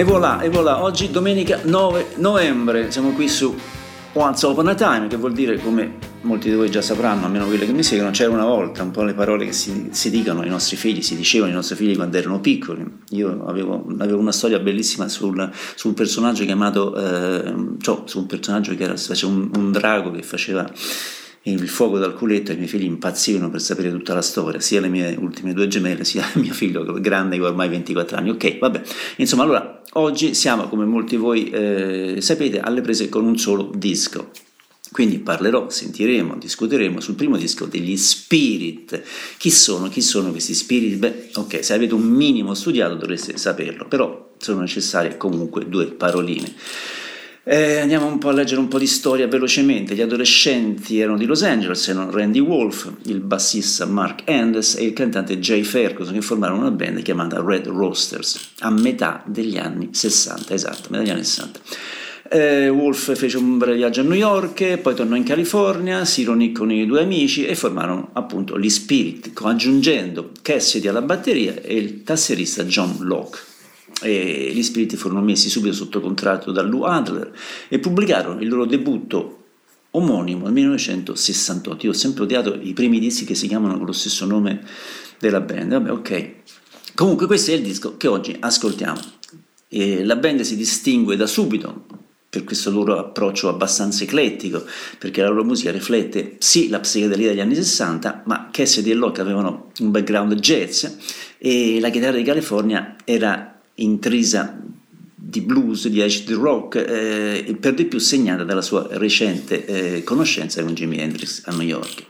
E voilà, e voilà, oggi domenica 9 novembre, siamo qui su Once Upon a Time, che vuol dire, come molti di voi già sapranno, almeno quelli che mi seguono, c'era una volta, un po' le parole che si, si dicono ai nostri figli, si dicevano ai nostri figli quando erano piccoli. Io avevo, avevo una storia bellissima sul, su un personaggio chiamato, eh, cioè, su un personaggio che era, faceva un, un drago che faceva il fuoco dal culetto e i miei figli impazzivano per sapere tutta la storia, sia le mie ultime due gemelle, sia mio figlio grande che ormai 24 anni. Ok, vabbè. Insomma, allora, oggi siamo, come molti di voi eh, sapete, alle prese con un solo disco. Quindi parlerò, sentiremo, discuteremo sul primo disco degli Spirit. Chi sono? Chi sono questi Spirit? Beh, ok, se avete un minimo studiato dovreste saperlo, però sono necessarie comunque due paroline. Eh, andiamo un po' a leggere un po' di storia velocemente. Gli adolescenti erano di Los Angeles, erano Randy Wolf, il bassista Mark Endes e il cantante Jay Ferguson che formarono una band chiamata Red Roasters a metà degli anni 60, esatto, metà degli anni 60. Eh, Wolf fece un breve viaggio a New York, poi tornò in California, si riunì con i due amici e formarono appunto gli Spirit, aggiungendo Cassidy alla batteria e il tasserista John Locke e gli spiriti furono messi subito sotto contratto da Lou Adler e pubblicarono il loro debutto omonimo nel 1968. Io ho sempre odiato i primi dischi che si chiamano con lo stesso nome della band. Vabbè, ok. Comunque questo è il disco che oggi ascoltiamo. E la band si distingue da subito per questo loro approccio abbastanza eclettico, perché la loro musica riflette sì la psichedelia degli anni 60, ma Cassidy e Locke avevano un background jazz e la chitarra di California era intrisa di blues, di acid rock, eh, per di più segnata dalla sua recente eh, conoscenza con Jimi Hendrix a New York.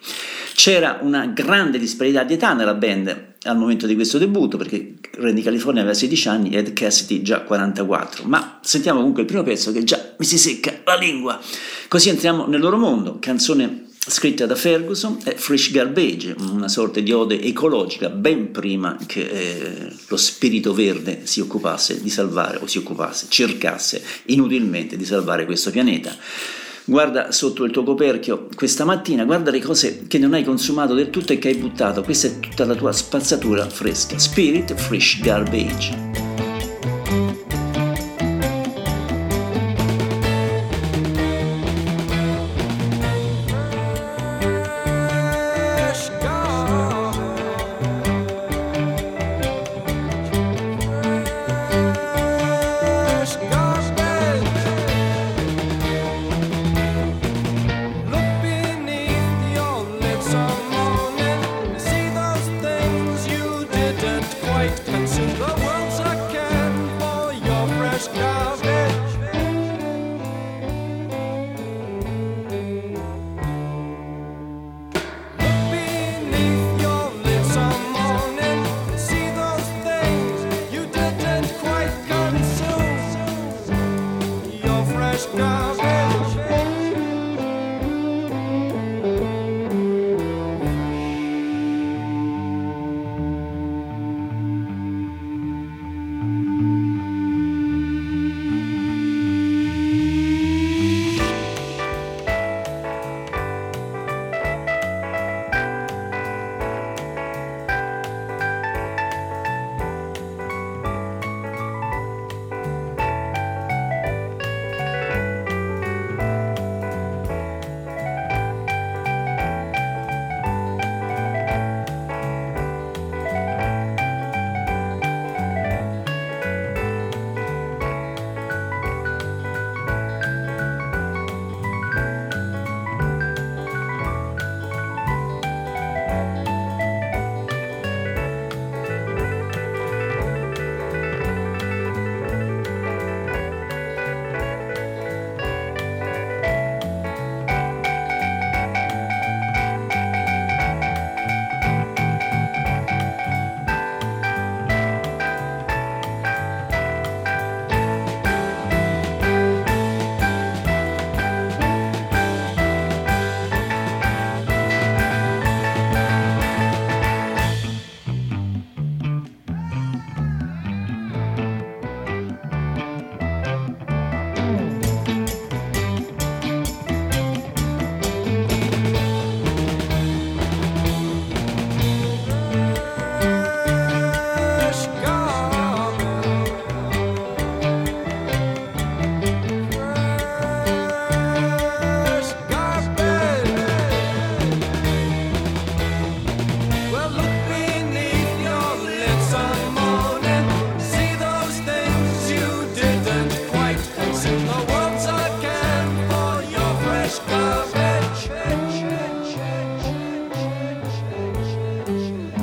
C'era una grande disparità di età nella band al momento di questo debutto, perché Randy California aveva 16 anni ed Cassidy già 44, ma sentiamo comunque il primo pezzo che già mi si secca la lingua. Così entriamo nel loro mondo, canzone scritta da Ferguson, è Fresh Garbage, una sorta di ode ecologica ben prima che eh, lo spirito verde si occupasse di salvare o si occupasse, cercasse inutilmente di salvare questo pianeta. Guarda sotto il tuo coperchio questa mattina, guarda le cose che non hai consumato del tutto e che hai buttato, questa è tutta la tua spazzatura fresca. Spirit Fresh Garbage.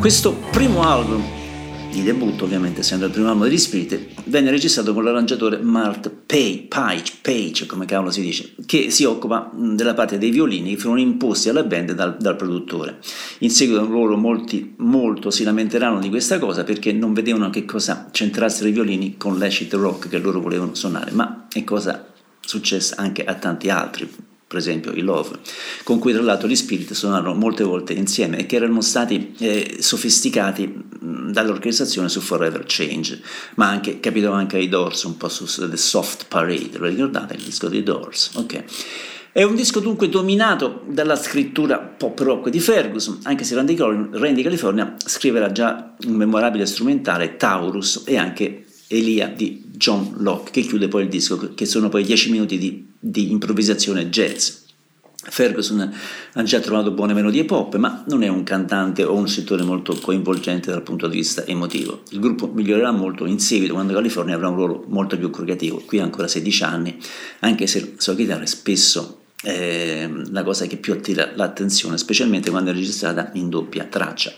Questo primo album di debutto, ovviamente essendo il primo album degli Spirit, venne registrato con l'arrangiatore Mart Page, Page, Page, come cavolo si dice, che si occupa della parte dei violini che furono imposti alla band dal, dal produttore. In seguito loro molti, molto si lamenteranno di questa cosa perché non vedevano che cosa c'entrassero i violini con l'acid rock che loro volevano suonare, ma è cosa successa anche a tanti altri per esempio i Love, con cui tra l'altro gli Spirit suonarono molte volte insieme e che erano stati eh, sofisticati dall'orchestrazione su Forever Change, ma anche, capito anche ai Doors, un po' su The Soft Parade, lo ricordate il disco dei Doors? Ok. È un disco dunque dominato dalla scrittura pop rock di Ferguson, anche se Randy, Randy California scriverà già un memorabile strumentale Taurus e anche Elia di John Locke, che chiude poi il disco, che sono poi dieci minuti di, di improvvisazione jazz. Ferguson ha già trovato buone melodie pop, ma non è un cantante o un settore molto coinvolgente dal punto di vista emotivo. Il gruppo migliorerà molto in seguito quando California avrà un ruolo molto più creativo. Qui ha ancora 16 anni, anche se la sua chitarra è spesso eh, la cosa che più attira l'attenzione, specialmente quando è registrata in doppia traccia.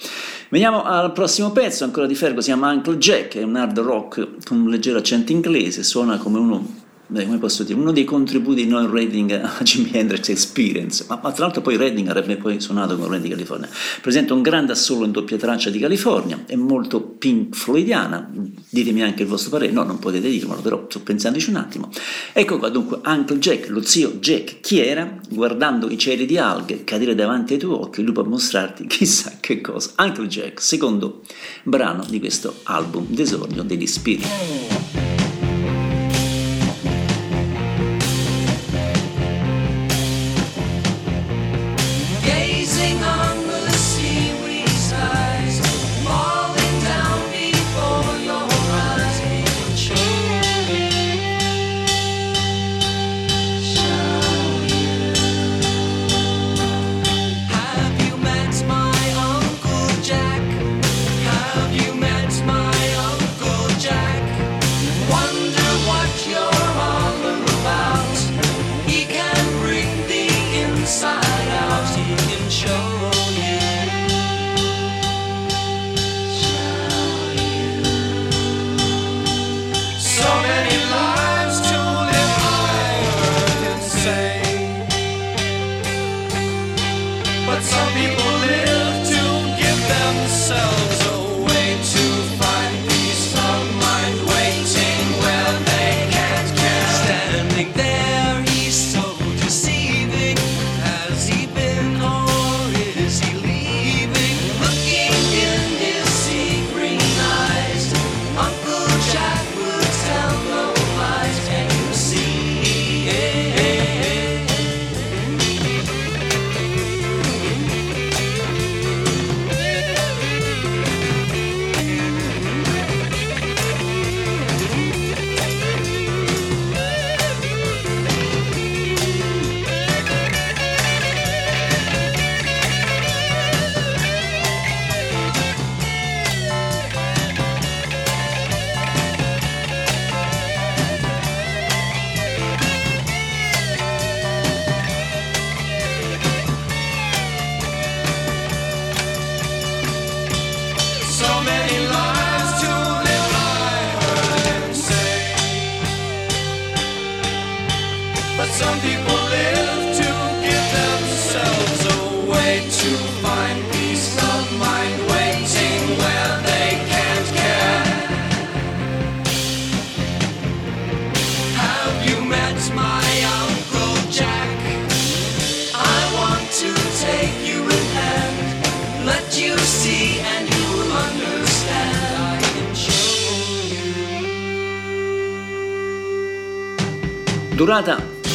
Veniamo al prossimo pezzo, ancora di Fergo, si chiama Uncle Jack, è un hard rock con un leggero accento inglese, suona come uno beh, come posso dire, uno dei contributi di Noel Redding a Jimi Hendrix Experience, ma, ma, tra l'altro poi Redding avrebbe poi suonato con Redding California. Presenta un grande assolo in doppia traccia di California, è molto pink floydiana, ditemi anche il vostro parere, no, non potete dirmelo, però sto pensandoci un attimo. Ecco qua dunque Uncle Jack, lo zio Jack, chi era? Guardando i cieli di alghe cadere davanti ai tuoi occhi, lui può mostrarti chissà che cosa. Uncle Jack, secondo brano di questo album d'esordio degli Spirit.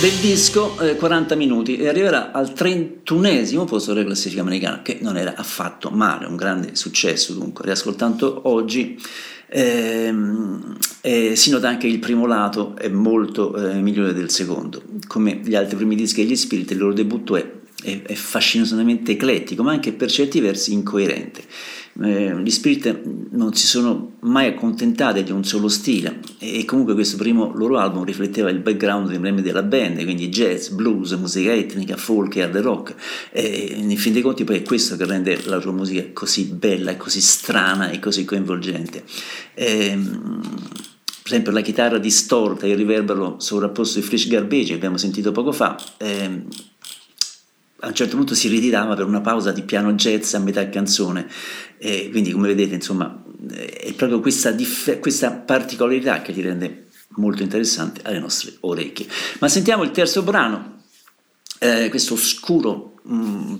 Del disco eh, 40 minuti e arriverà al 31esimo posto della classifica americana, che non era affatto male, un grande successo dunque. Riascoltando oggi ehm, eh, si nota anche che il primo lato è molto eh, migliore del secondo. Come gli altri primi dischi degli Spirit, il loro debutto è è, è eclettico, ma anche per certi versi incoerente. Eh, gli Spirit non si sono mai accontentati di un solo stile e comunque questo primo loro album rifletteva il background dei membri della band, quindi jazz, blues, musica etnica, folk e hard rock e in fin dei conti poi è questo che rende la loro musica così bella, così strana e così coinvolgente. E, ehm, per esempio la chitarra distorta e il riverbero sovrapposto di Fresh Garbage che abbiamo sentito poco fa eh, a un certo punto si ritirava per una pausa di piano jazz a metà canzone e quindi come vedete insomma è proprio questa, dif- questa particolarità che li rende molto interessante alle nostre orecchie. Ma sentiamo il terzo brano, eh, questo oscuro mh, mm,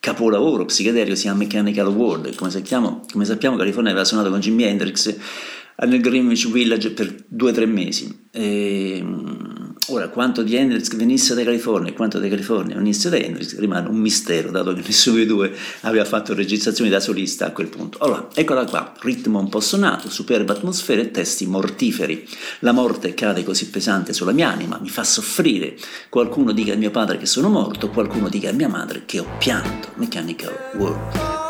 capolavoro psichedelico si chiama Mechanical World, come sappiamo, come sappiamo California aveva suonato con Jimi Hendrix nel Greenwich Village per due o tre mesi. E, ora, quanto di Hendrix venisse da California e quanto da California venisse da Hendrix rimane un mistero, dato che nessuno dei due aveva fatto registrazioni da solista a quel punto. Allora, eccola qua, ritmo un po' suonato, superba atmosfera e testi mortiferi. La morte cade così pesante sulla mia anima, mi fa soffrire. Qualcuno dica a mio padre che sono morto, qualcuno dica a mia madre che ho pianto. Mechanical World.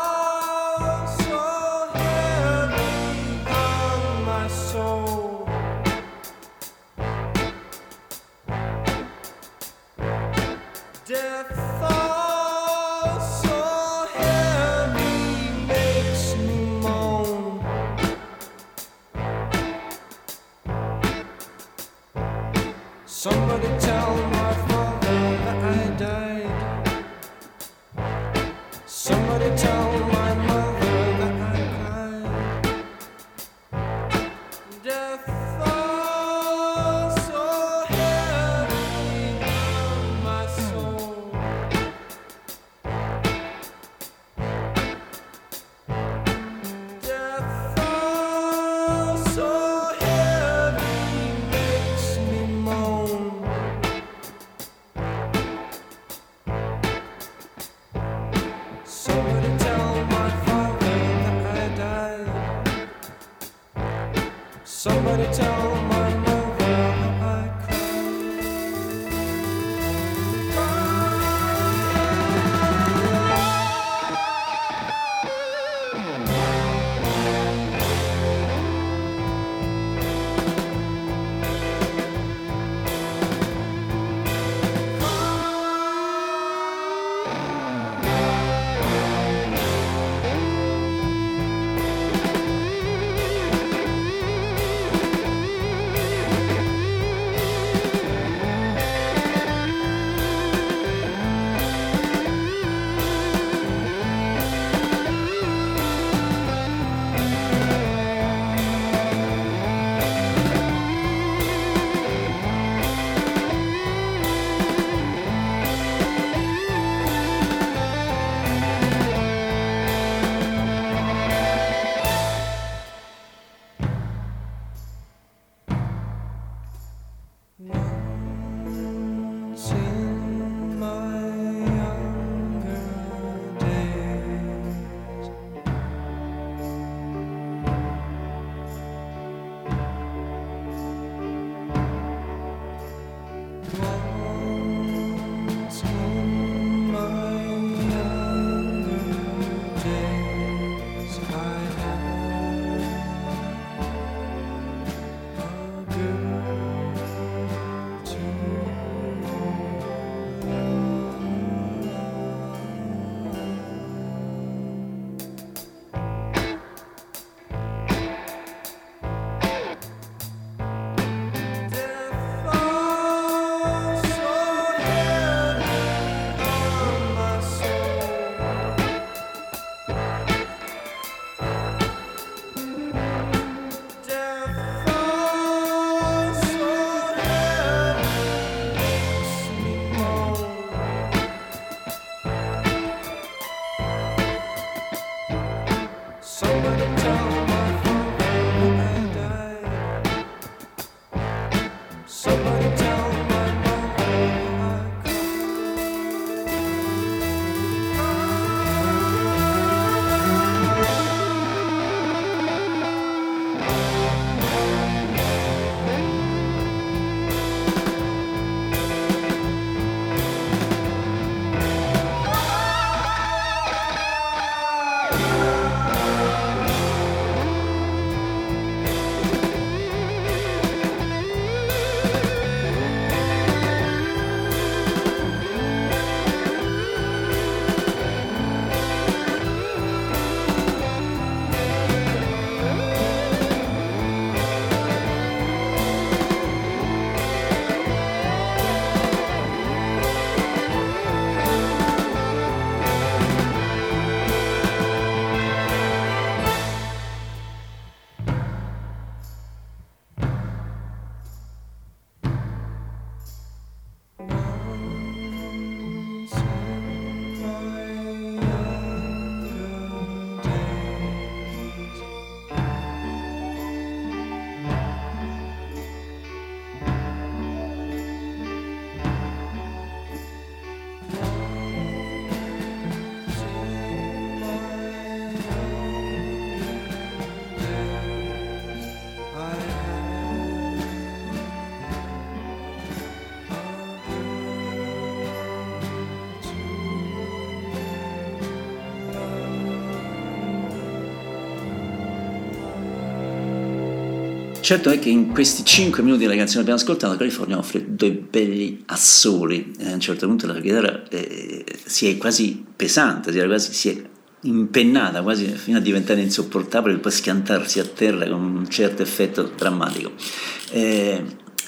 Certo è che in questi 5 minuti della canzone che abbiamo ascoltato California offre due belli assoli. Eh, a un certo punto la chitarra eh, si è quasi pesante, si è, quasi, si è impennata quasi fino a diventare insopportabile e poi schiantarsi a terra con un certo effetto drammatico. Eh,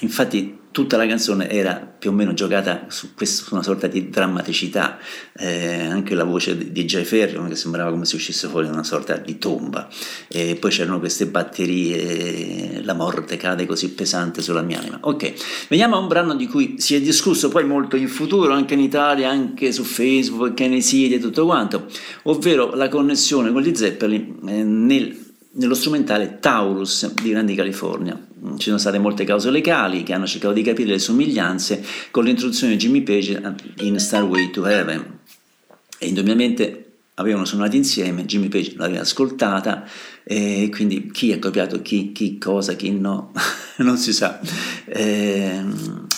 infatti tutta la canzone era più o meno giocata su, questo, su una sorta di drammaticità, eh, anche la voce di, di Jay Ferrion che sembrava come se uscisse fuori da una sorta di tomba, e poi c'erano queste batterie, la morte cade così pesante sulla mia anima. Ok, veniamo a un brano di cui si è discusso poi molto in futuro, anche in Italia, anche su Facebook, anche nei siti e tutto quanto, ovvero la connessione con gli Zeppelin eh, nel nello strumentale Taurus di Grandi California. Ci sono state molte cause legali che hanno cercato di capire le somiglianze con l'introduzione di Jimmy Page in Starway to Heaven. E indubbiamente avevano suonato insieme, Jimmy Page l'aveva ascoltata e quindi chi ha copiato chi, chi cosa, chi no, non si sa. E,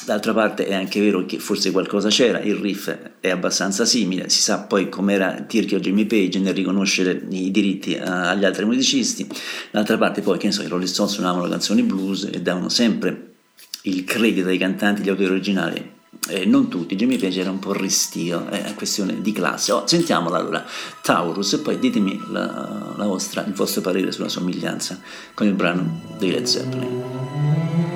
d'altra parte è anche vero che forse qualcosa c'era, il riff è abbastanza simile, si sa poi com'era Tirchio Jimmy Page nel riconoscere i diritti agli altri musicisti, d'altra parte poi che ne so, i Rolling Stones suonavano canzoni blues e davano sempre il credito ai cantanti, agli autori originali eh, non tutti, Jimmy Page era un po' ristio, è una questione di classe. Oh, sentiamola allora, Taurus, e poi ditemi la, la vostra, il vostro parere sulla somiglianza con il brano dei Led Zeppelin.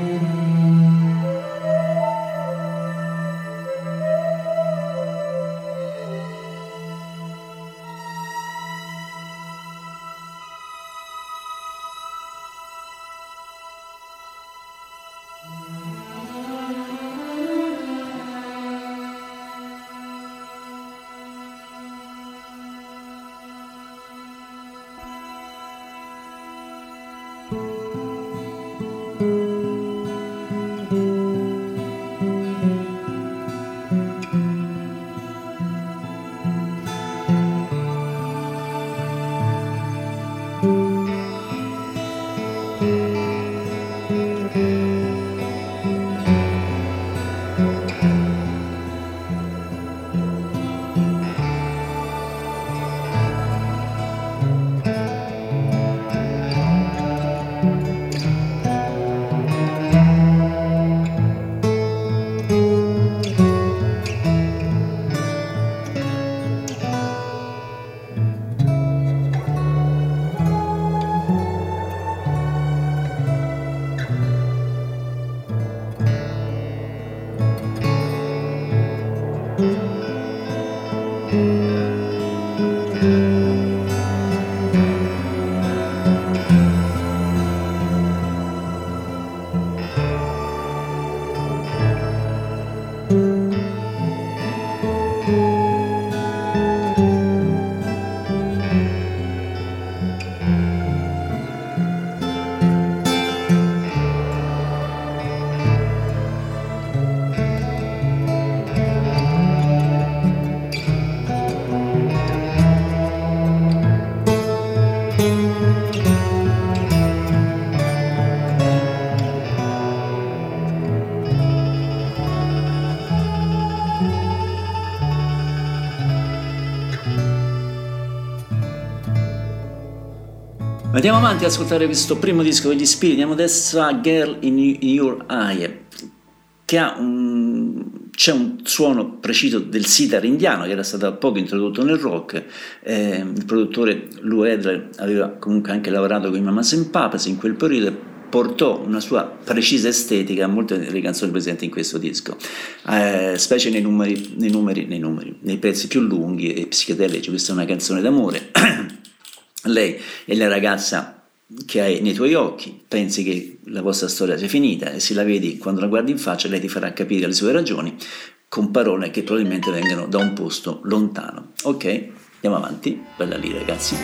Andiamo avanti ad ascoltare questo primo disco degli Spiriti, andiamo adesso a Girl in Your Eye, che ha un, c'è un suono preciso del sitar indiano che era stato da poco introdotto nel rock, eh, il produttore Lou Edler aveva comunque anche lavorato con i Mamas and Papas in quel periodo portò una sua precisa estetica a molte delle canzoni presenti in questo disco, eh, specie nei numeri, nei numeri, nei numeri, nei pezzi più lunghi e psichedelici. Questa è una canzone d'amore lei è la ragazza che hai nei tuoi occhi, pensi che la vostra storia sia finita e se la vedi quando la guardi in faccia lei ti farà capire le sue ragioni con parole che probabilmente vengono da un posto lontano. Ok, andiamo avanti, bella lì ragazzi.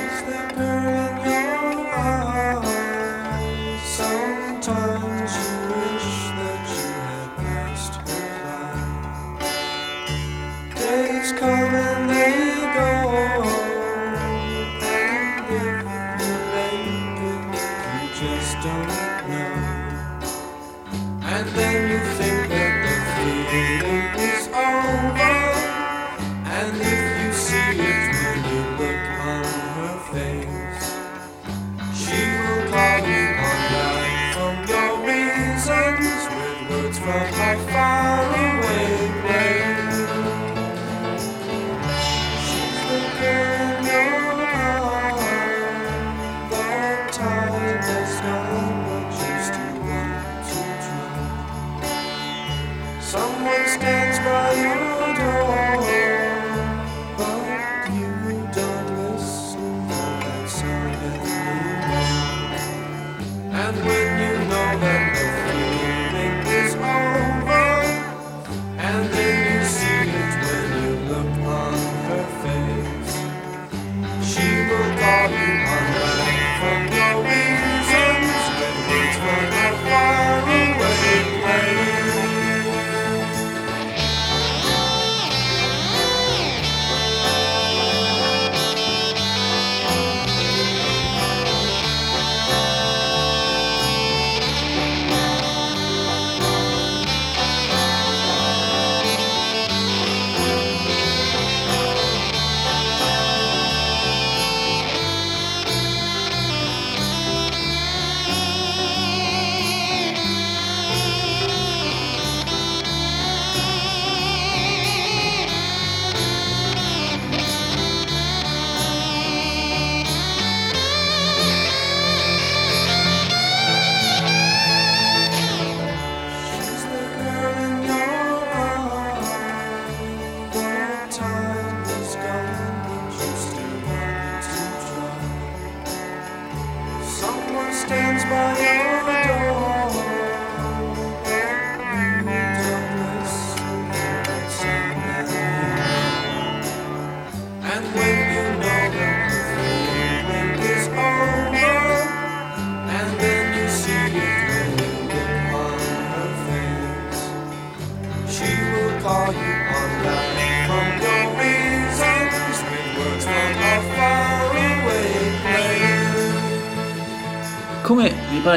Thank you.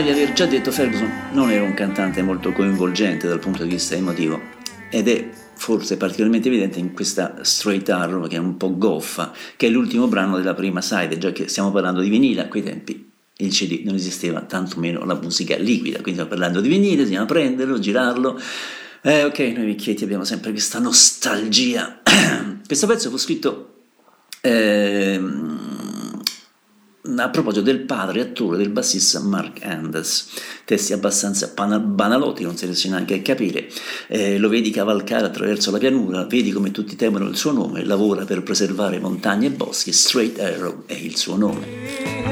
Di aver già detto Ferguson non era un cantante molto coinvolgente dal punto di vista emotivo ed è forse particolarmente evidente in questa Straight Arrow che è un po' goffa, che è l'ultimo brano della prima side, già che stiamo parlando di vinile, a quei tempi il CD non esisteva, tantomeno la musica liquida, quindi stiamo parlando di vinile, bisogna prenderlo, girarlo. Eh, ok, noi vecchietti abbiamo sempre questa nostalgia. Questo pezzo fu scritto... Eh, a proposito del padre attore del bassista Mark Anders, testi abbastanza banalotti, non si riesce neanche a capire, eh, lo vedi cavalcare attraverso la pianura, vedi come tutti temono il suo nome, lavora per preservare montagne e boschi, Straight Arrow è il suo nome.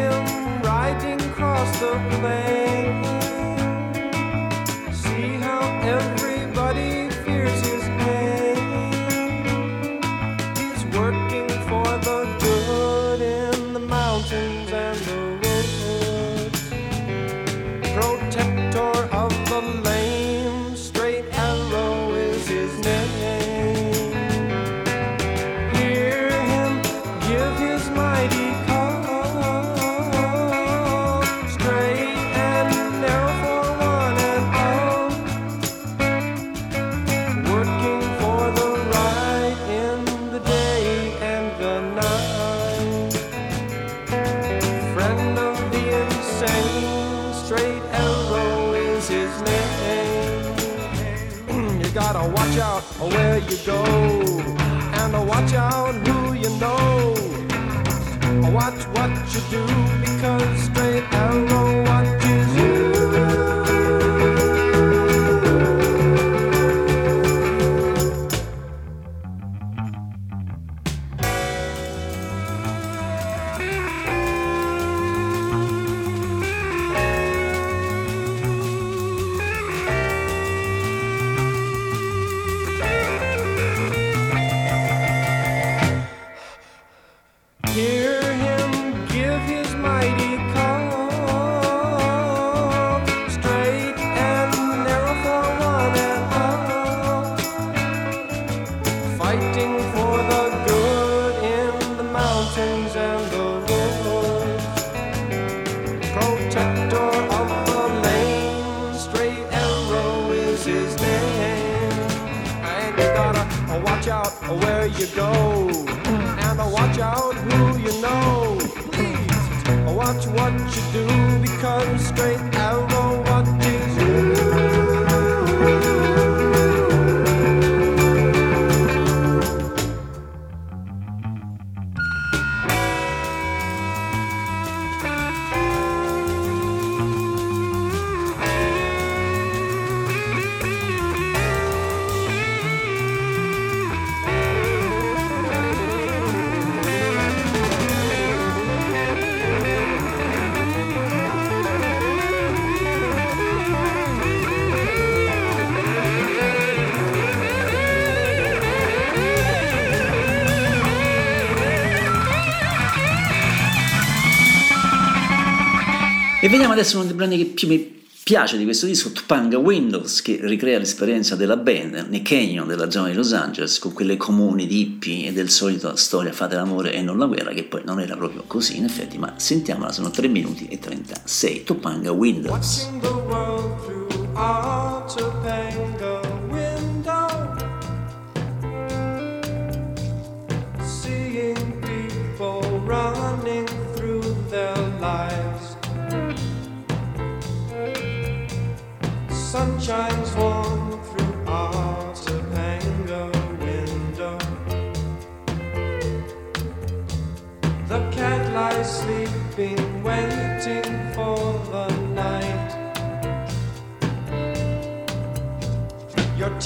Vediamo adesso uno dei brani che più mi piace di questo disco, Topanga Windows, che ricrea l'esperienza della band nei canyon della zona di Los Angeles, con quelle comuni di hippie e del solito storia fate l'amore e non la guerra, che poi non era proprio così in effetti, ma sentiamola, sono 3 minuti e 36, Topanga Windows.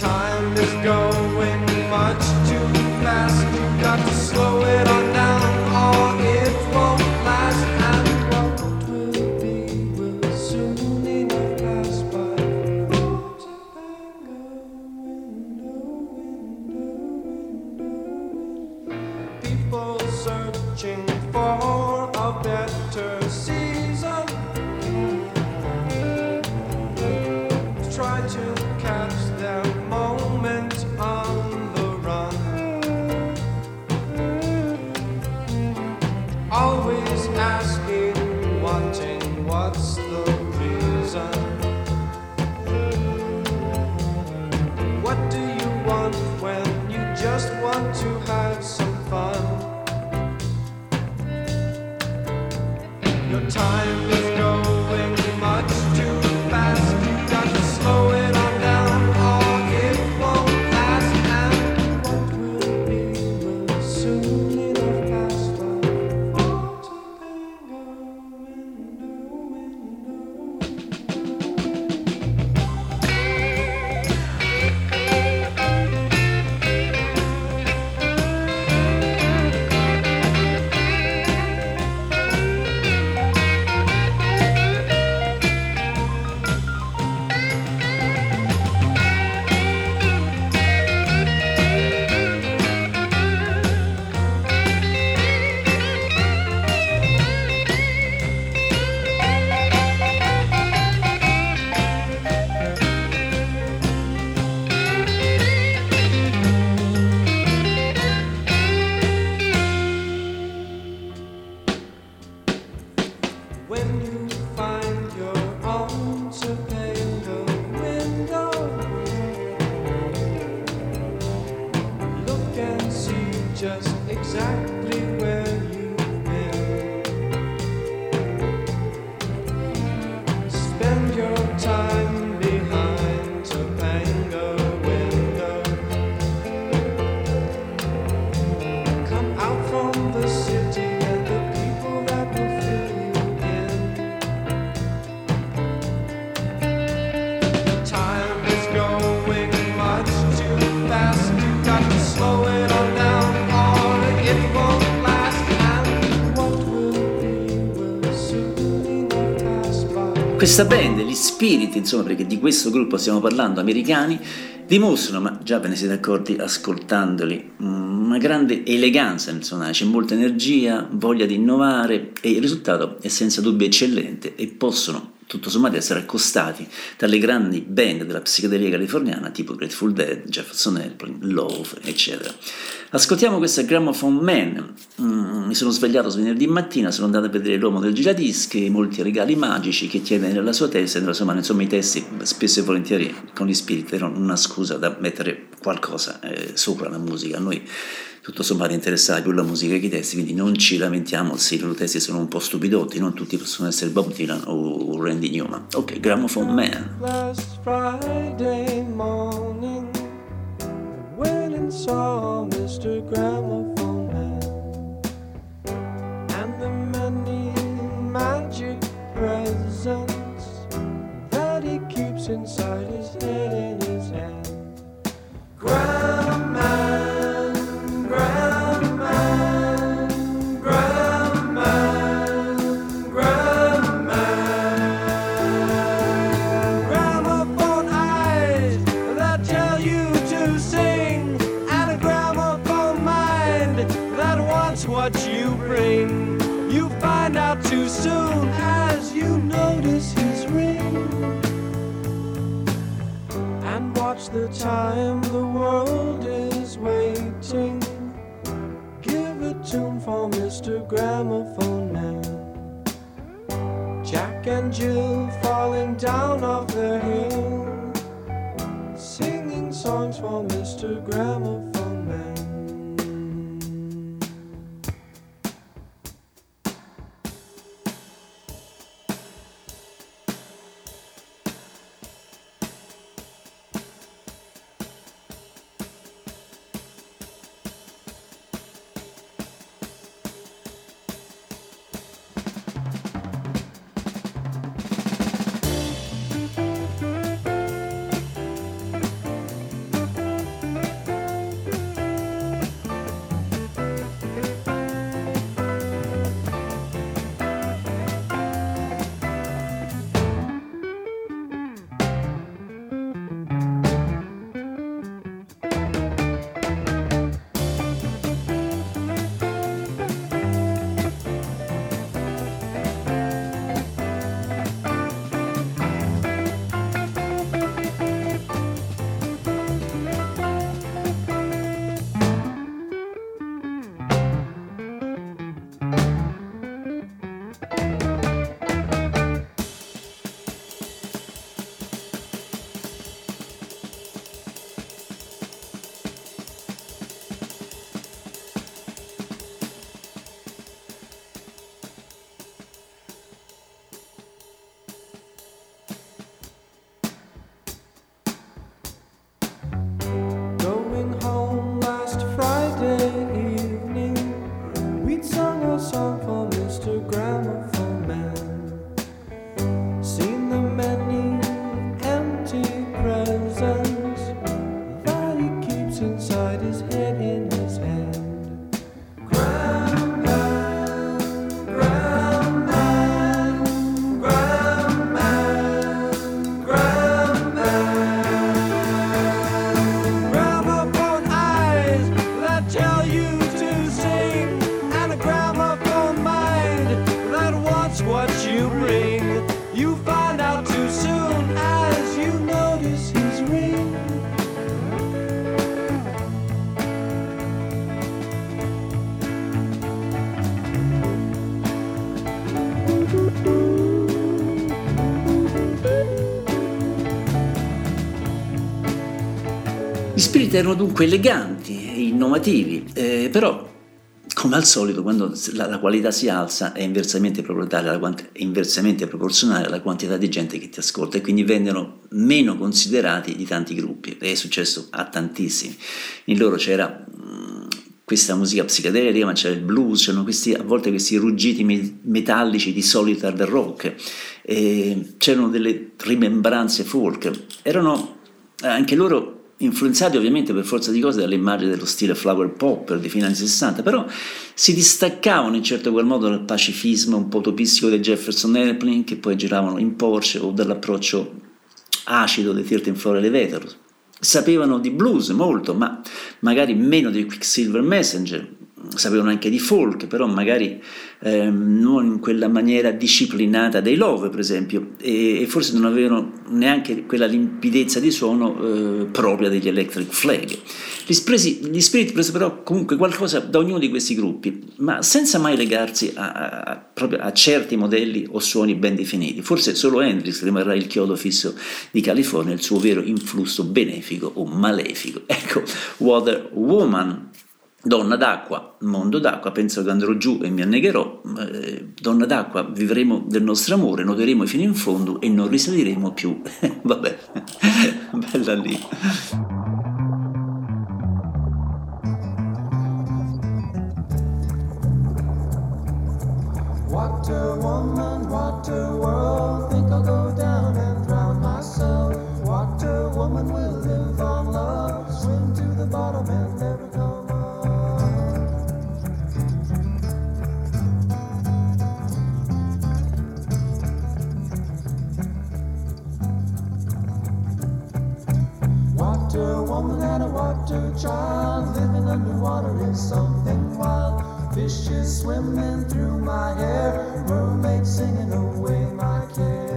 Time is going much too fast. You got to slow it Questa band, gli spiriti, insomma, perché di questo gruppo stiamo parlando, americani, dimostrano, ma già ve ne siete accorti ascoltandoli, una grande eleganza nel suonare, c'è molta energia, voglia di innovare e il risultato è senza dubbio eccellente e possono tutto sommato essere accostati dalle grandi band della psichedelia californiana tipo Grateful Dead, Jefferson Airplane, Love, eccetera. Ascoltiamo questa Gramophone Man, mm, mi sono svegliato venerdì mattina, sono andato a vedere l'uomo del giradischi, e molti regali magici che tiene nella sua testa e nella sua mano, insomma i testi spesso e volentieri con gli spiriti erano una scusa da mettere qualcosa eh, sopra la musica, a noi tutto sommato interessava più la musica che i testi, quindi non ci lamentiamo se i loro testi sono un po' stupidotti, non tutti possono essere Bob Dylan o Randy Newman. Ok, Gramophone Man. Went and saw Mr. Gramophone Man, and the many magic presents that he keeps inside his head and his hand. Grandma. Time the world is waiting. Give a tune for Mr. Gramophone Man. Jack and Jill falling down off the hill, singing songs for Mr. Gramophone. Spiriti erano dunque eleganti e innovativi, eh, però come al solito quando la, la, qualità si alza è inversamente, è inversamente proporzionale alla quantità di gente che ti ascolta e quindi vengono meno considerati di tanti gruppi. È successo a tantissimi. In loro c'era mh, questa musica psichedelica, ma c'era il blues, c'erano questi, a volte questi ruggiti me- metallici di solito hard rock, c'erano delle rimembranze folk, erano anche loro influenzati ovviamente per forza di cose dalle immagini dello stile flower popper dei fine anni 60, però si distaccavano in certo qual modo dal pacifismo un po' utopistico dei Jefferson Airplane che poi giravano in Porsche o dall'approccio acido dei 13 Floor Elevator. Sapevano di blues molto, ma magari meno di Quicksilver Messenger, sapevano anche di folk, però magari eh, non in quella maniera disciplinata dei Love, per esempio, e, e, forse non avevano neanche quella limpidezza di suono eh, propria degli Electric Flag. Gli, spresi, gli Spirit presero però comunque qualcosa da ognuno di questi gruppi, ma senza mai legarsi a, a, a certi modelli o suoni ben definiti. Forse solo Hendrix rimarrà il chiodo fisso di California, il suo vero influsso benefico o malefico. Ecco, Water Woman Donna d'acqua, mondo d'acqua, penso che andrò giù e mi annegherò. Eh, donna d'acqua, vivremo del nostro amore, nuoteremo fino in fondo e non risaliremo più. Vabbè, bella lì. Water woman, water world, think I'll go down child living underwater is something wild. Fishes swimming through my hair, mermaids singing oh, away my care.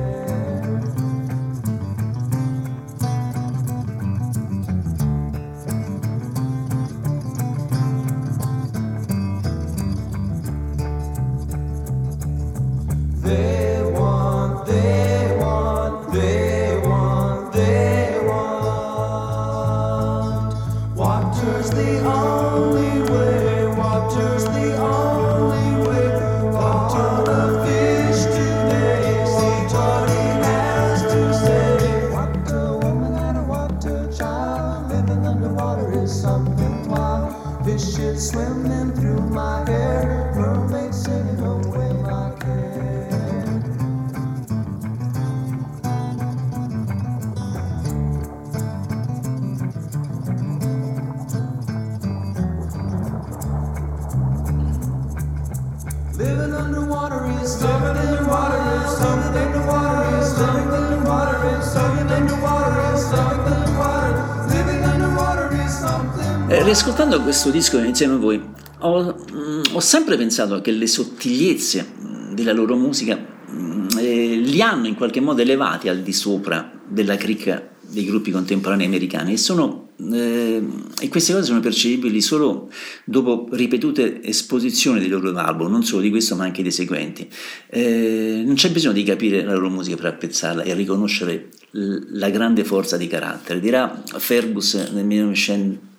Riascoltando questo disco insieme a voi, ho, mm, ho sempre pensato che le sottigliezze mm, della loro musica mm, eh, li hanno in qualche modo elevati al di sopra della cricca dei gruppi contemporanei americani e, sono, eh, e queste cose sono percepibili solo dopo ripetute esposizioni dei loro album, non solo di questo ma anche dei seguenti. Eh, non c'è bisogno di capire la loro musica per apprezzarla e riconoscere l- la grande forza di carattere. Dirà Fergus nel 1900,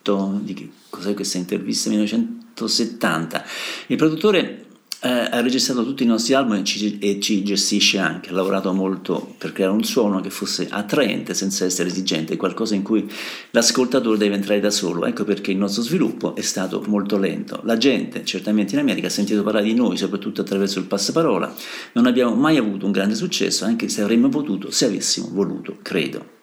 di che cos'è questa intervista? 1970. Il produttore eh, ha registrato tutti i nostri album e ci, e ci gestisce anche, ha lavorato molto per creare un suono che fosse attraente senza essere esigente, qualcosa in cui l'ascoltatore deve entrare da solo, ecco perché il nostro sviluppo è stato molto lento. La gente, certamente in America, ha sentito parlare di noi, soprattutto attraverso il passaparola, non abbiamo mai avuto un grande successo, anche se avremmo potuto, se avessimo voluto, credo.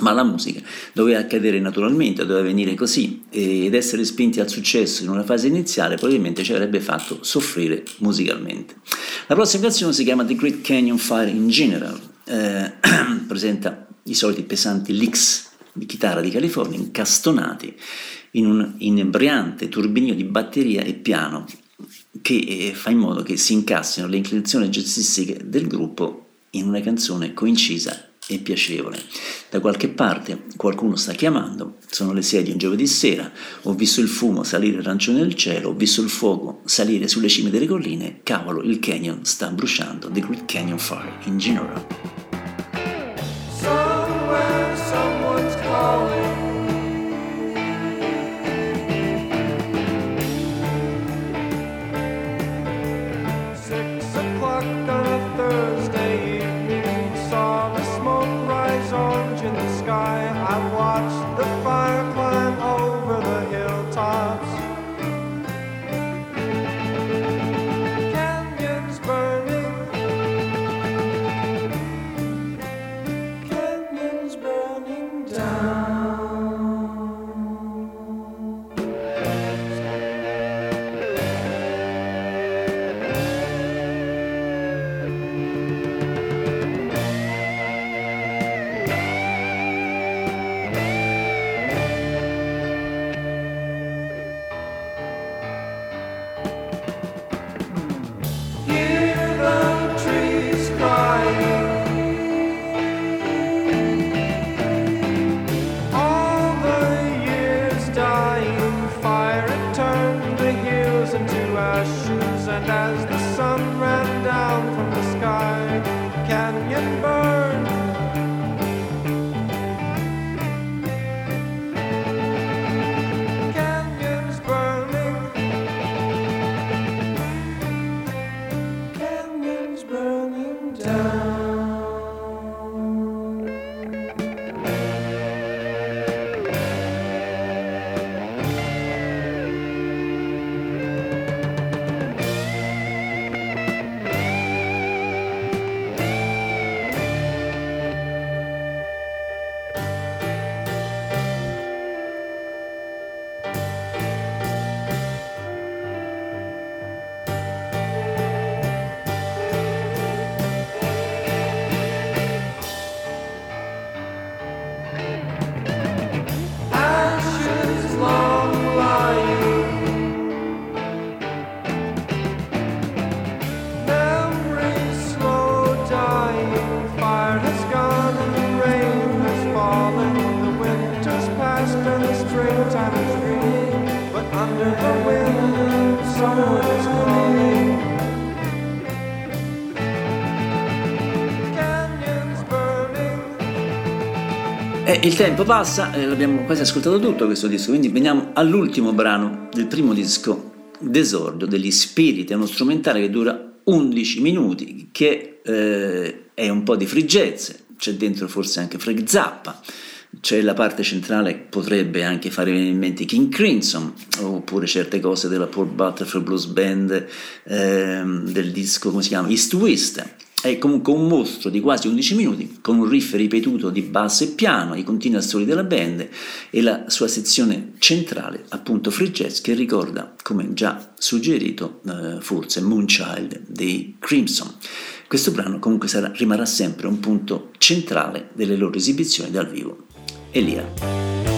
Ma la musica doveva accadere naturalmente, doveva venire così ed essere spinti al successo in una fase iniziale probabilmente ci avrebbe fatto soffrire musicalmente. La prossima canzone si chiama The Great Canyon Fire in General, eh, presenta i soliti pesanti licks di chitarra di California incastonati in un inebriante turbinio di batteria e piano che eh, fa in modo che si incassino le inclinazioni jazzistiche del gruppo in una canzone coincisa e piacevole. Da qualche parte qualcuno sta chiamando, sono le 6 di un giovedì sera, ho visto il fumo salire arancione nel cielo, ho visto il fuoco salire sulle cime delle colline, cavolo, il canyon sta bruciando, The Great Canyon Fire in general. Somewhere someone's calling. E il tempo passa, e l'abbiamo quasi ascoltato tutto questo disco, quindi veniamo all'ultimo brano del primo disco d'esordio degli Spiriti, è uno strumentale che dura 11 minuti, che eh, è un po' di friggezze, c'è dentro forse anche Frank Zappa, c'è la parte centrale che potrebbe anche fare venire in mente King Crimson, oppure certe cose della Paul Butterfield Blues Band ehm, del disco, come si chiama, East West. È comunque un mostro di quasi 11 minuti, con un riff ripetuto di basso e piano, i continui assoli della band e la sua sezione centrale, appunto free jazz, che ricorda, come già suggerito, eh, forse Moonchild dei Crimson. Questo brano comunque sarà, rimarrà sempre un punto centrale delle loro esibizioni dal vivo. Elia.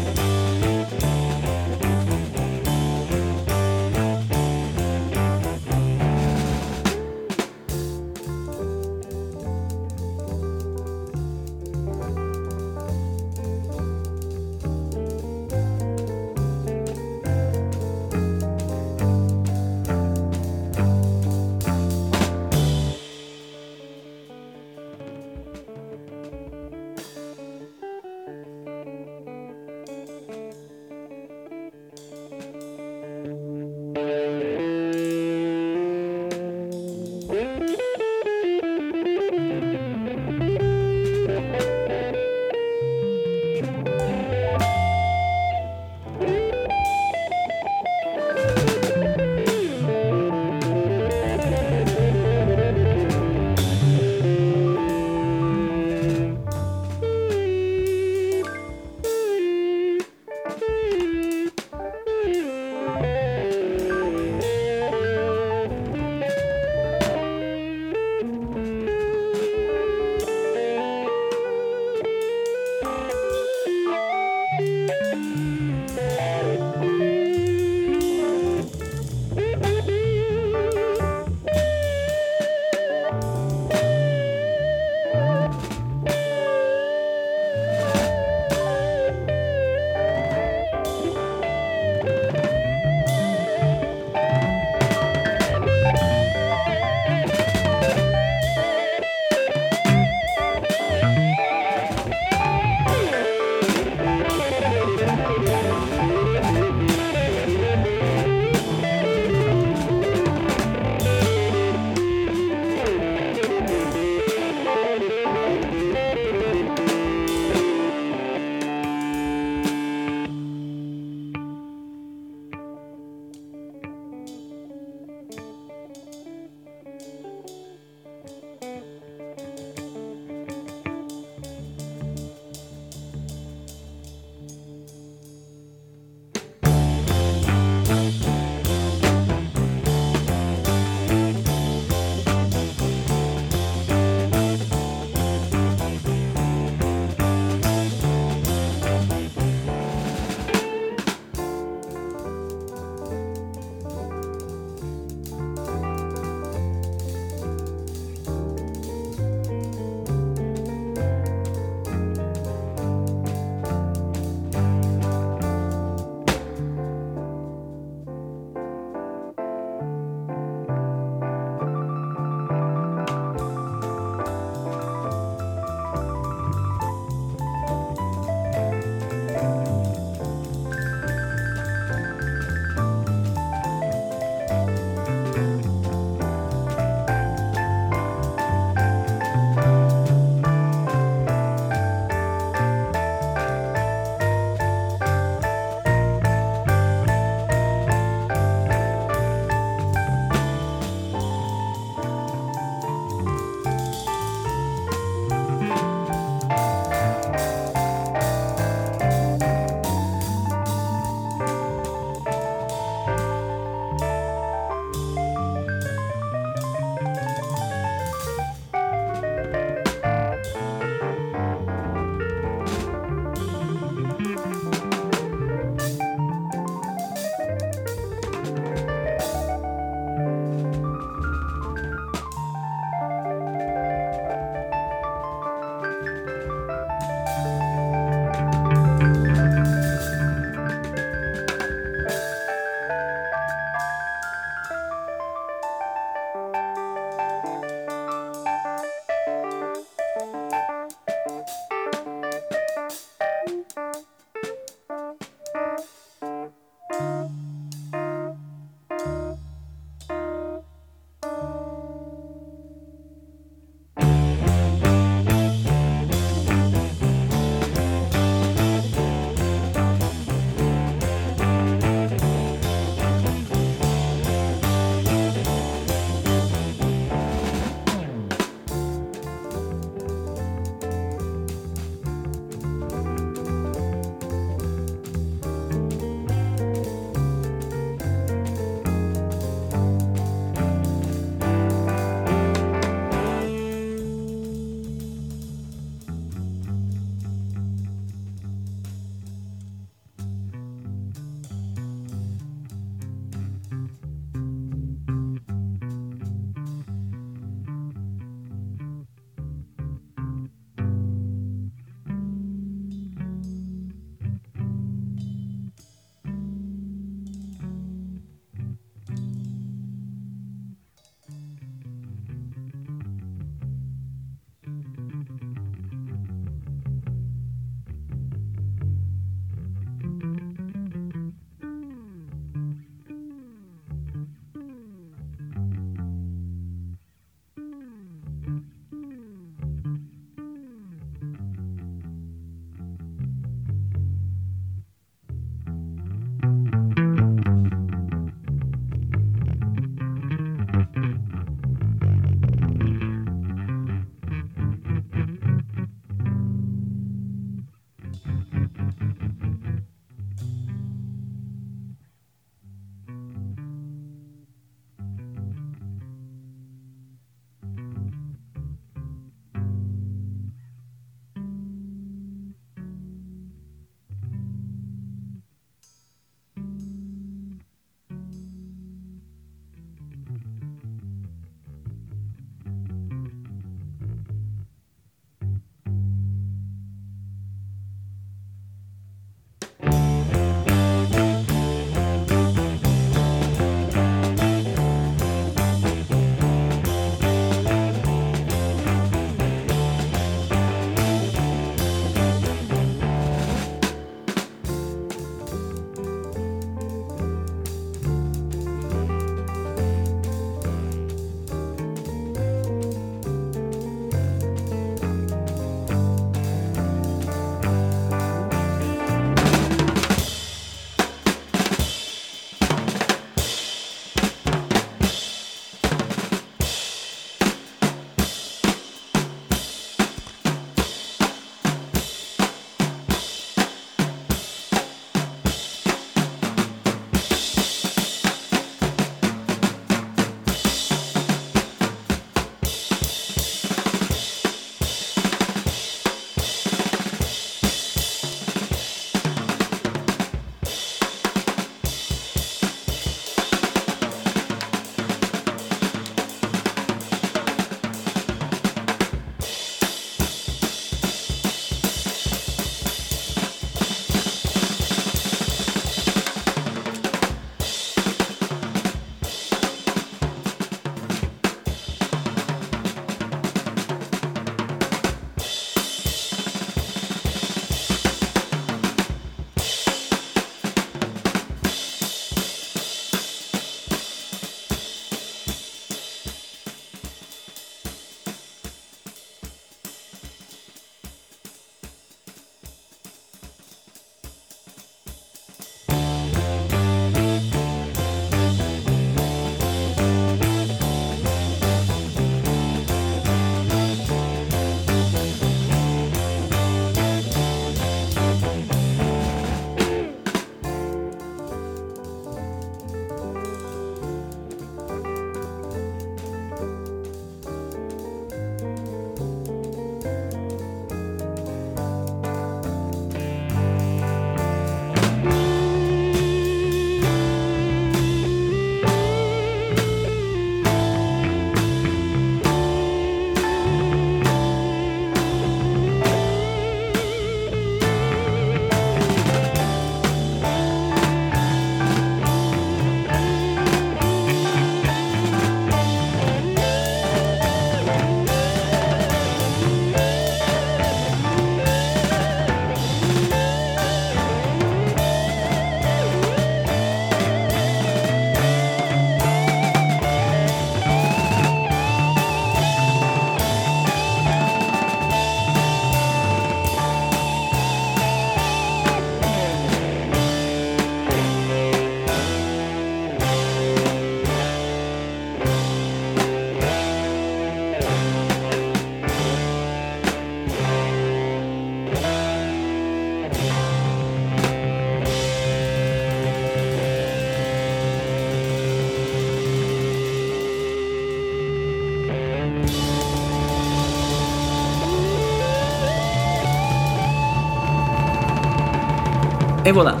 E voilà,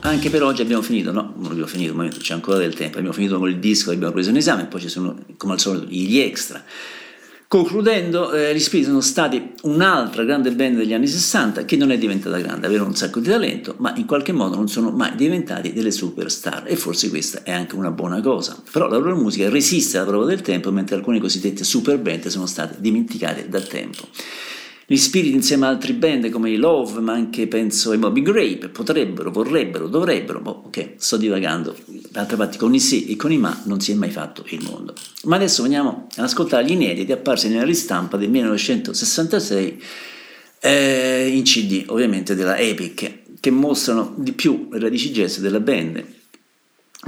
anche per oggi abbiamo finito, no, non abbiamo finito, ma c'è ancora del tempo, abbiamo finito con il disco che abbiamo preso in esame, poi ci sono come al solito gli extra. Concludendo, eh, gli Spirit sono stati un'altra grande band degli anni 60 che non è diventata grande, avevano un sacco di talento, ma in qualche modo non sono mai diventati delle superstar e forse questa è anche una buona cosa. Però la loro musica resiste alla prova del tempo, mentre alcune cosiddette super band sono state dimenticate dal tempo. Gli Spirit insieme a altri band come i Love, ma anche penso ai Moby Grape, potrebbero, vorrebbero, dovrebbero, boh, ok, sto divagando. D'altra parte con i sì e con i ma non si è mai fatto il mondo. Ma adesso veniamo ad ascoltare gli inediti apparsi nella ristampa del 1966 eh, in CD, ovviamente della Epic, che mostrano di più le radici jazz della band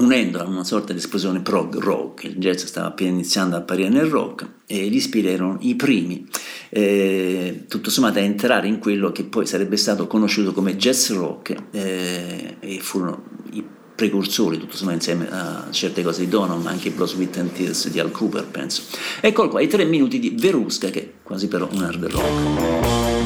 unendola a una sorta di esplosione prog rock. Il jazz stava appena iniziando a apparire nel rock e gli Spirit erano i primi, eh, tutto sommato, a entrare in quello che poi sarebbe stato conosciuto come jazz rock eh, e furono i precursori, tutto sommato, insieme a certe cose di Donovan, ma anche Blood, Sweat and Tears di Al Cooper, penso. Eccolo qua, i tre minuti di Verusca, che è quasi però un hard rock.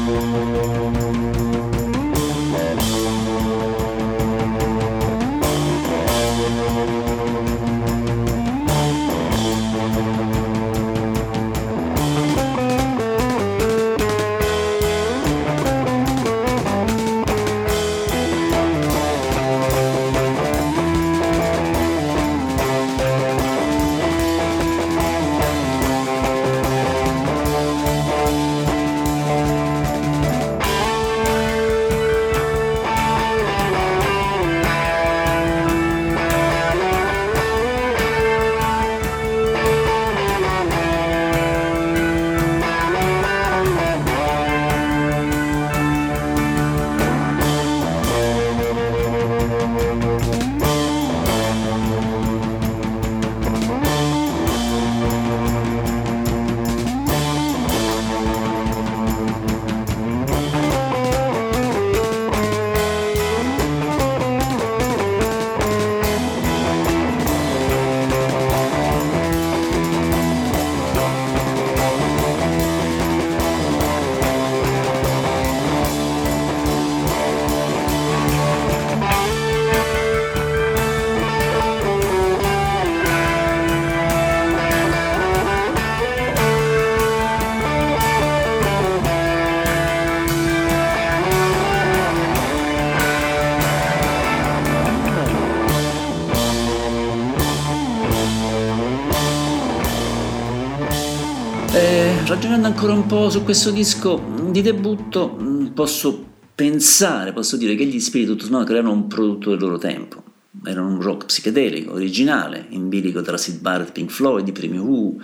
Ancora un po' su questo disco di debutto, mh, posso pensare, posso dire che gli Spirit tutto sommato crearono un prodotto del loro tempo. Erano un rock psichedelico, originale, in bilico tra Sid Barrett, Pink Floyd, i primi Who,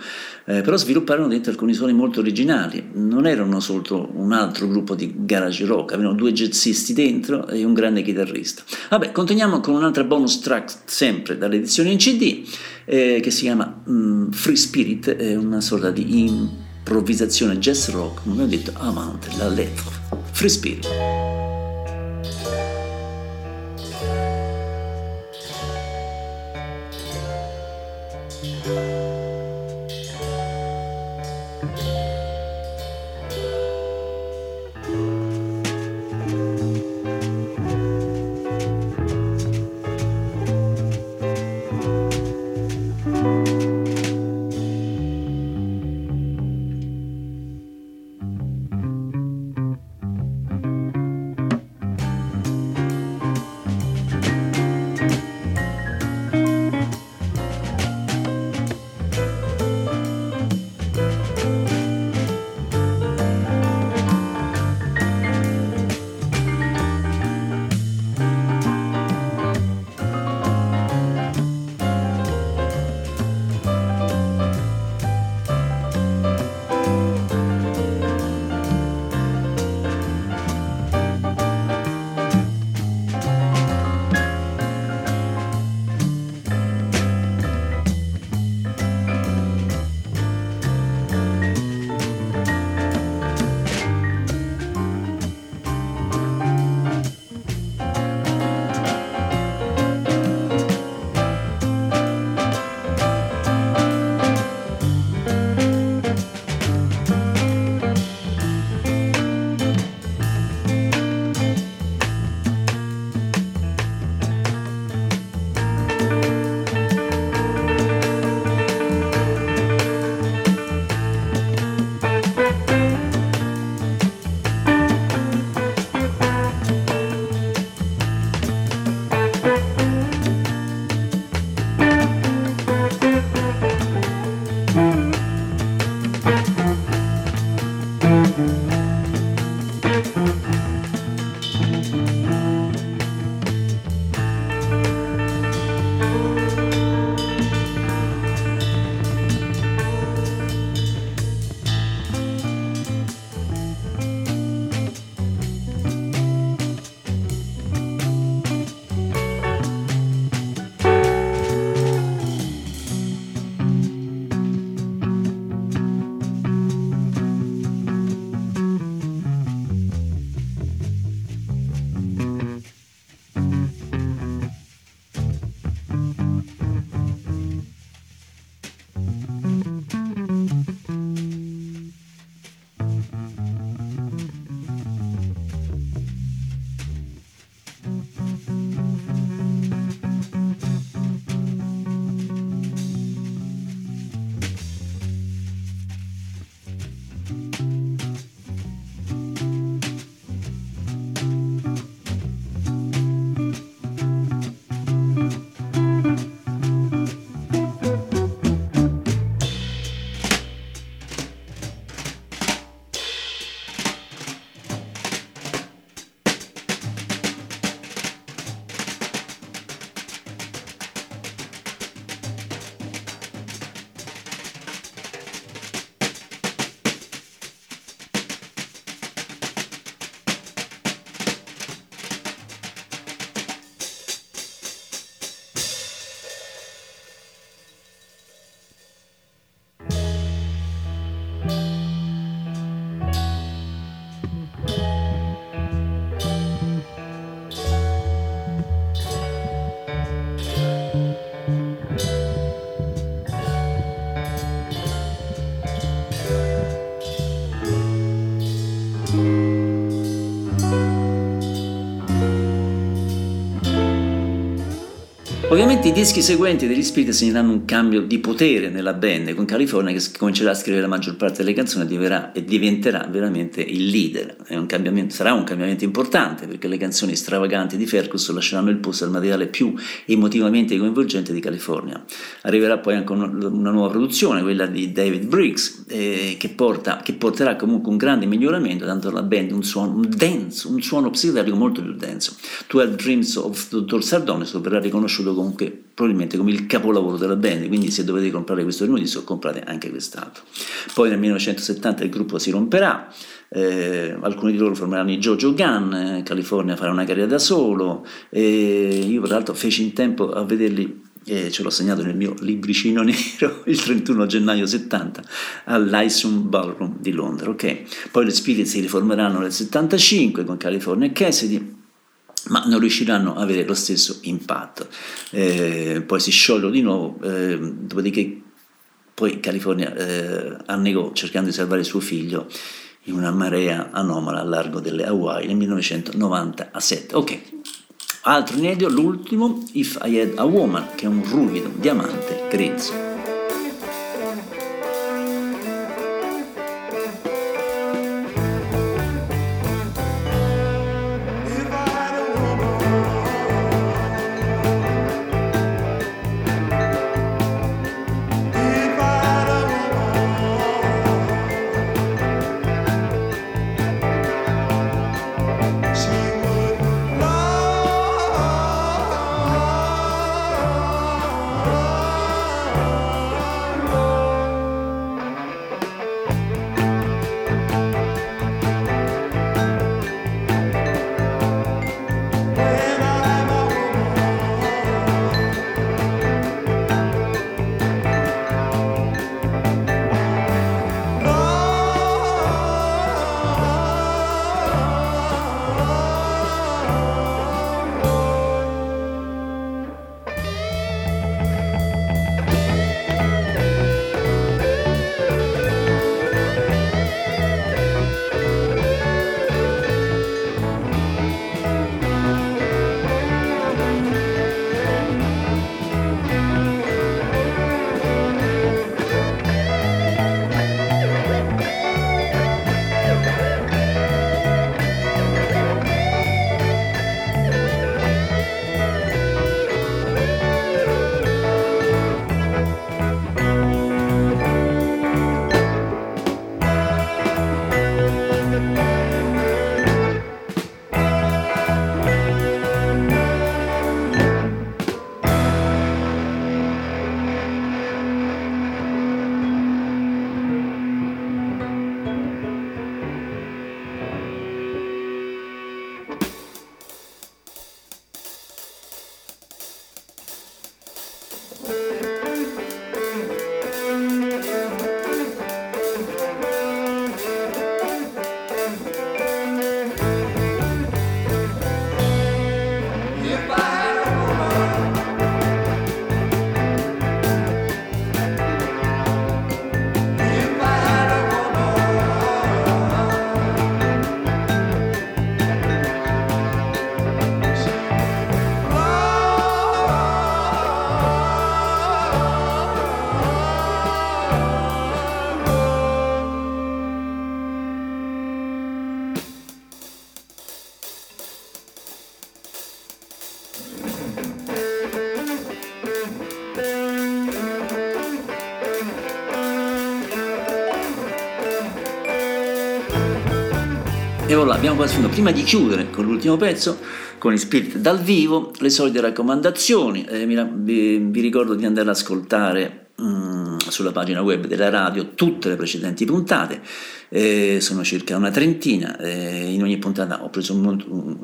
eh, però svilupparono dentro alcuni suoni molto originali. Non erano solo un altro gruppo di garage rock, avevano due jazzisti dentro e un grande chitarrista. Vabbè, continuiamo con un'altra bonus track sempre dall'edizione in CD eh, che si chiama mm, Free Spirit, è una sorta di improvvisazione jazz rock, come ho detto, avanti la lettera. Free Spirit. Ovviamente i dischi seguenti degli Spirit segneranno un cambio di potere nella band, con California che comincerà a scrivere la maggior parte delle canzoni diverrà, e diventerà veramente il leader. Un sarà un cambiamento importante perché le canzoni stravaganti di Ferguson lasceranno il posto al materiale più emotivamente coinvolgente di California. Arriverà poi anche una, nuova produzione, quella di David Briggs, eh, che, porta, che, porterà comunque un grande miglioramento, dando alla band un suono, un dance, un suono psichedelico molto più denso. 12 Dreams of Dr. Sardonis verrà riconosciuto comunque probabilmente come il capolavoro della band, quindi se dovete comprare questo primo disco comprate anche quest'altro. Poi nel 1970 il gruppo si romperà, eh, alcuni di loro formeranno i Jojo Gun, eh, California farà una carriera da solo, e io tra l'altro feci in tempo a vederli e ce l'ho segnato nel mio libricino nero il 31 gennaio 70 all'Isum Ballroom di Londra. Okay? Poi le Spirit si riformeranno nel 75 con California e Cassidy ma non riusciranno ad avere lo stesso impatto. Eh, poi si sciolgono di nuovo, eh, dopodiché poi California eh, annegò cercando di salvare suo figlio in una marea anomala a largo delle Hawaii nel 1997. Ok, altro inedito, l'ultimo, If I Had a Woman, che è un ruvido diamante grezzo. Voilà, abbiamo quasi finito. Prima di chiudere con l'ultimo pezzo, con Spirit dal vivo, le solite raccomandazioni. Eh, vi, vi, ricordo di andare ad ascoltare mm, sulla pagina web della radio tutte le precedenti puntate eh, sono circa una trentina, eh, in ogni puntata ho preso un, un,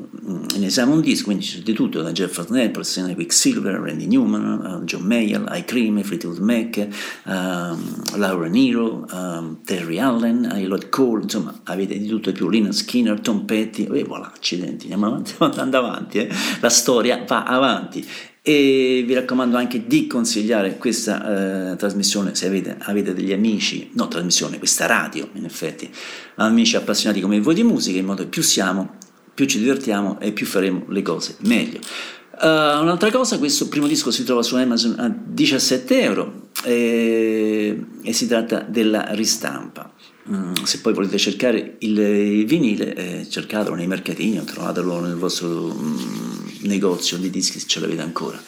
in esame un disco, quindi c'è di tutto, da Jefferson Airplane, Quicksilver, Randy Newman, uh, John Mayer, I Cream, Fleetwood Mac, um, Laura Nero, um, Terry Allen, I Lloyd Cole, insomma avete di tutto e più, Lina Skinner, Tom Petty, e voilà, accidenti, andiamo avanti, andando avanti, eh? la storia va avanti e vi raccomando anche di consigliare questa eh, trasmissione se avete, avete, degli amici, no trasmissione, questa radio in effetti, amici appassionati come voi di musica, in modo che più siamo, più ci divertiamo e più faremo le cose meglio. Uh, un'altra cosa, questo primo disco si trova su Amazon a 17 euro e, e si tratta della ristampa. Mm, se poi volete cercare il, il vinile, eh, cercatelo nei mercatini o trovatelo nel vostro mm, negozio di dischi se ce l'avete ancora.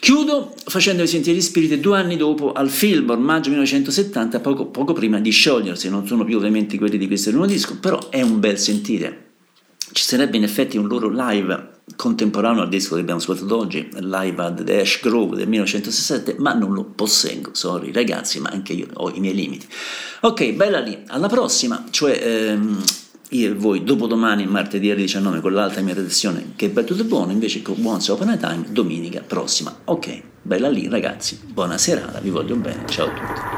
Chiudo facendovi sentire gli spiriti due anni dopo al Fillmore, maggio 1970, poco, poco prima di sciogliersi. Non sono più ovviamente quelli di questo primo disco, però è un bel sentire. Ci sarebbe in effetti un loro live contemporaneo al disco che abbiamo ascoltato oggi, live ad The Ash Grove del 1967, ma non lo posseggo, sorry ragazzi, ma anche io ho i miei limiti. Ok, bella lì, alla prossima, cioè ehm, io e voi dopodomani, martedì alle 19 con l'altra mia redazione che è Back to the Bone, invece con Once Open Time, domenica prossima. Ok, bella lì ragazzi, buona serata, vi voglio bene, ciao a tutti.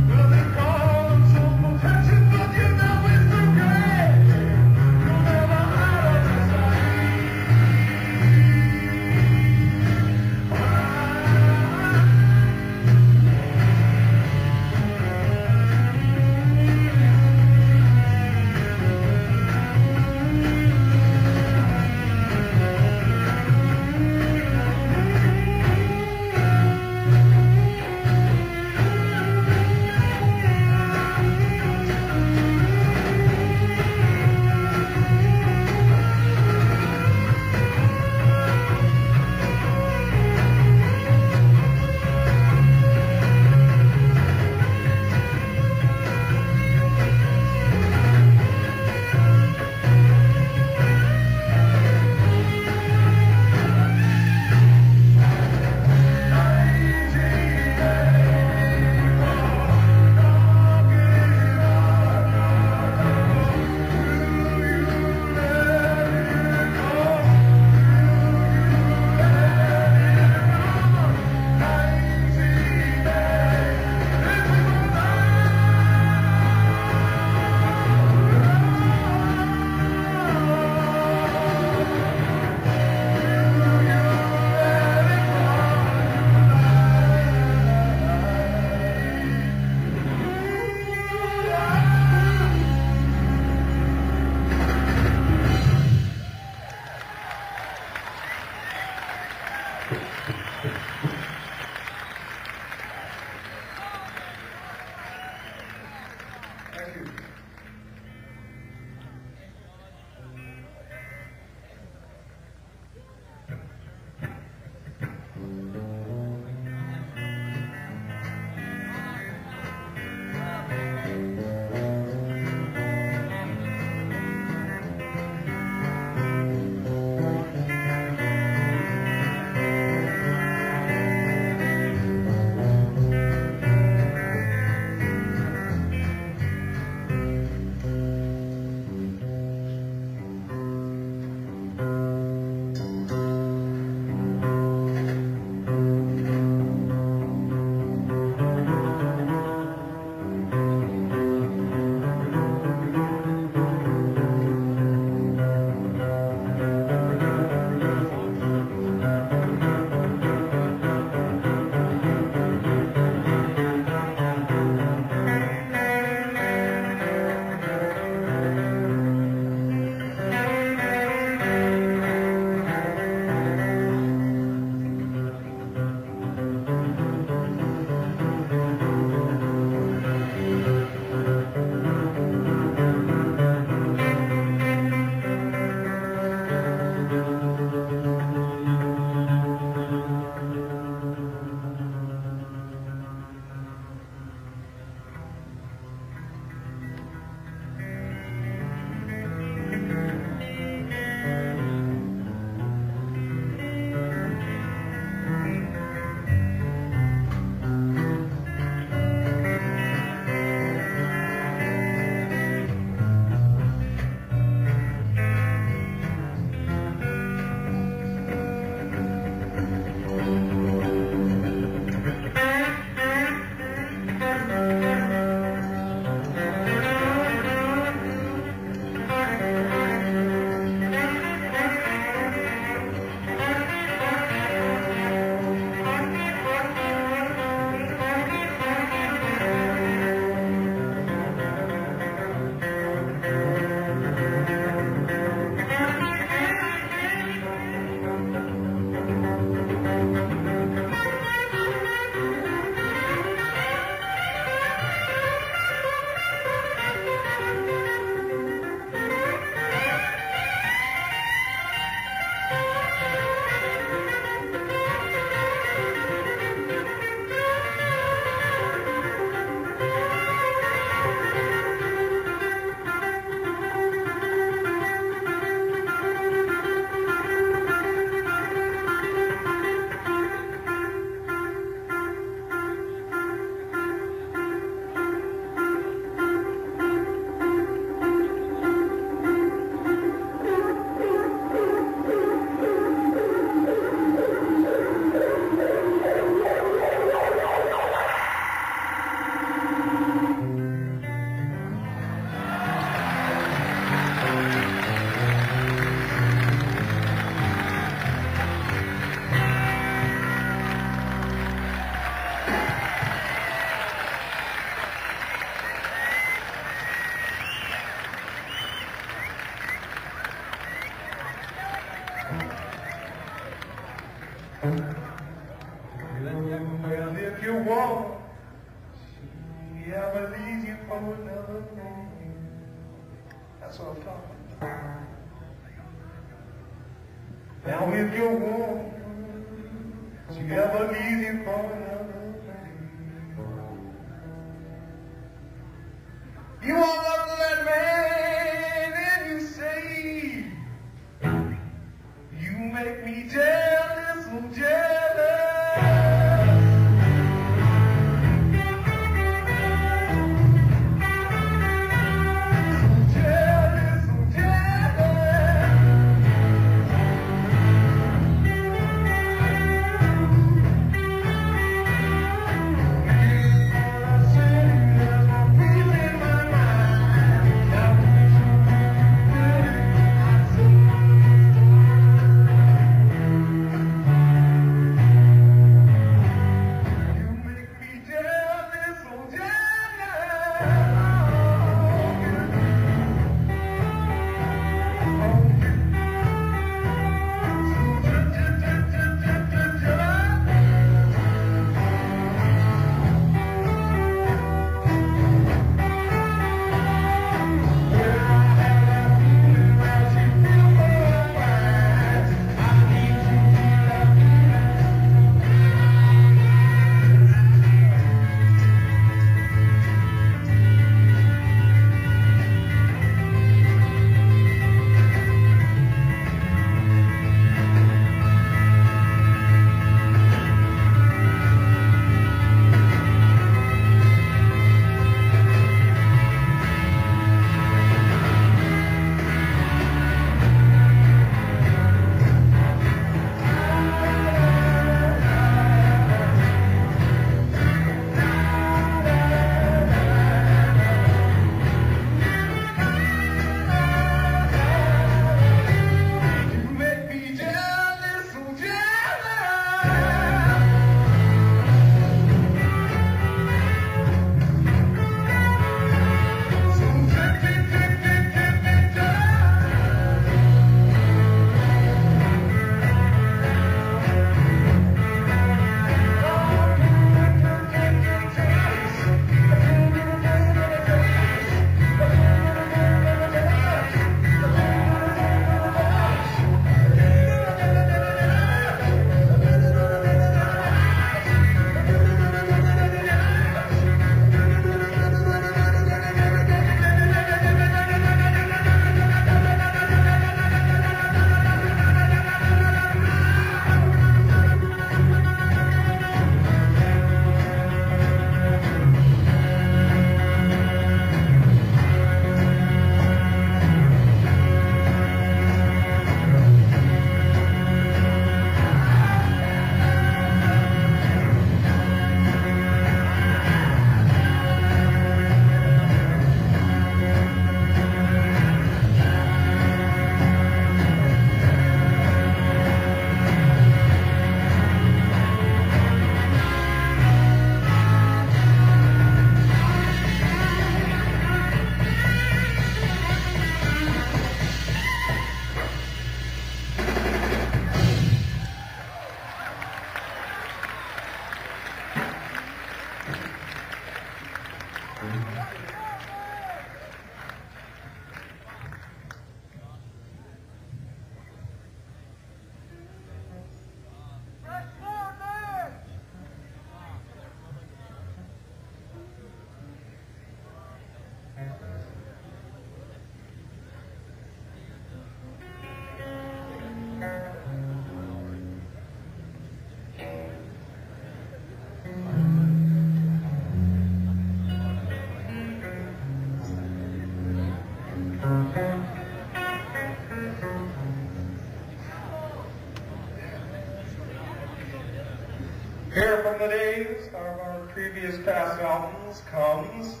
From the days of our previous past albums comes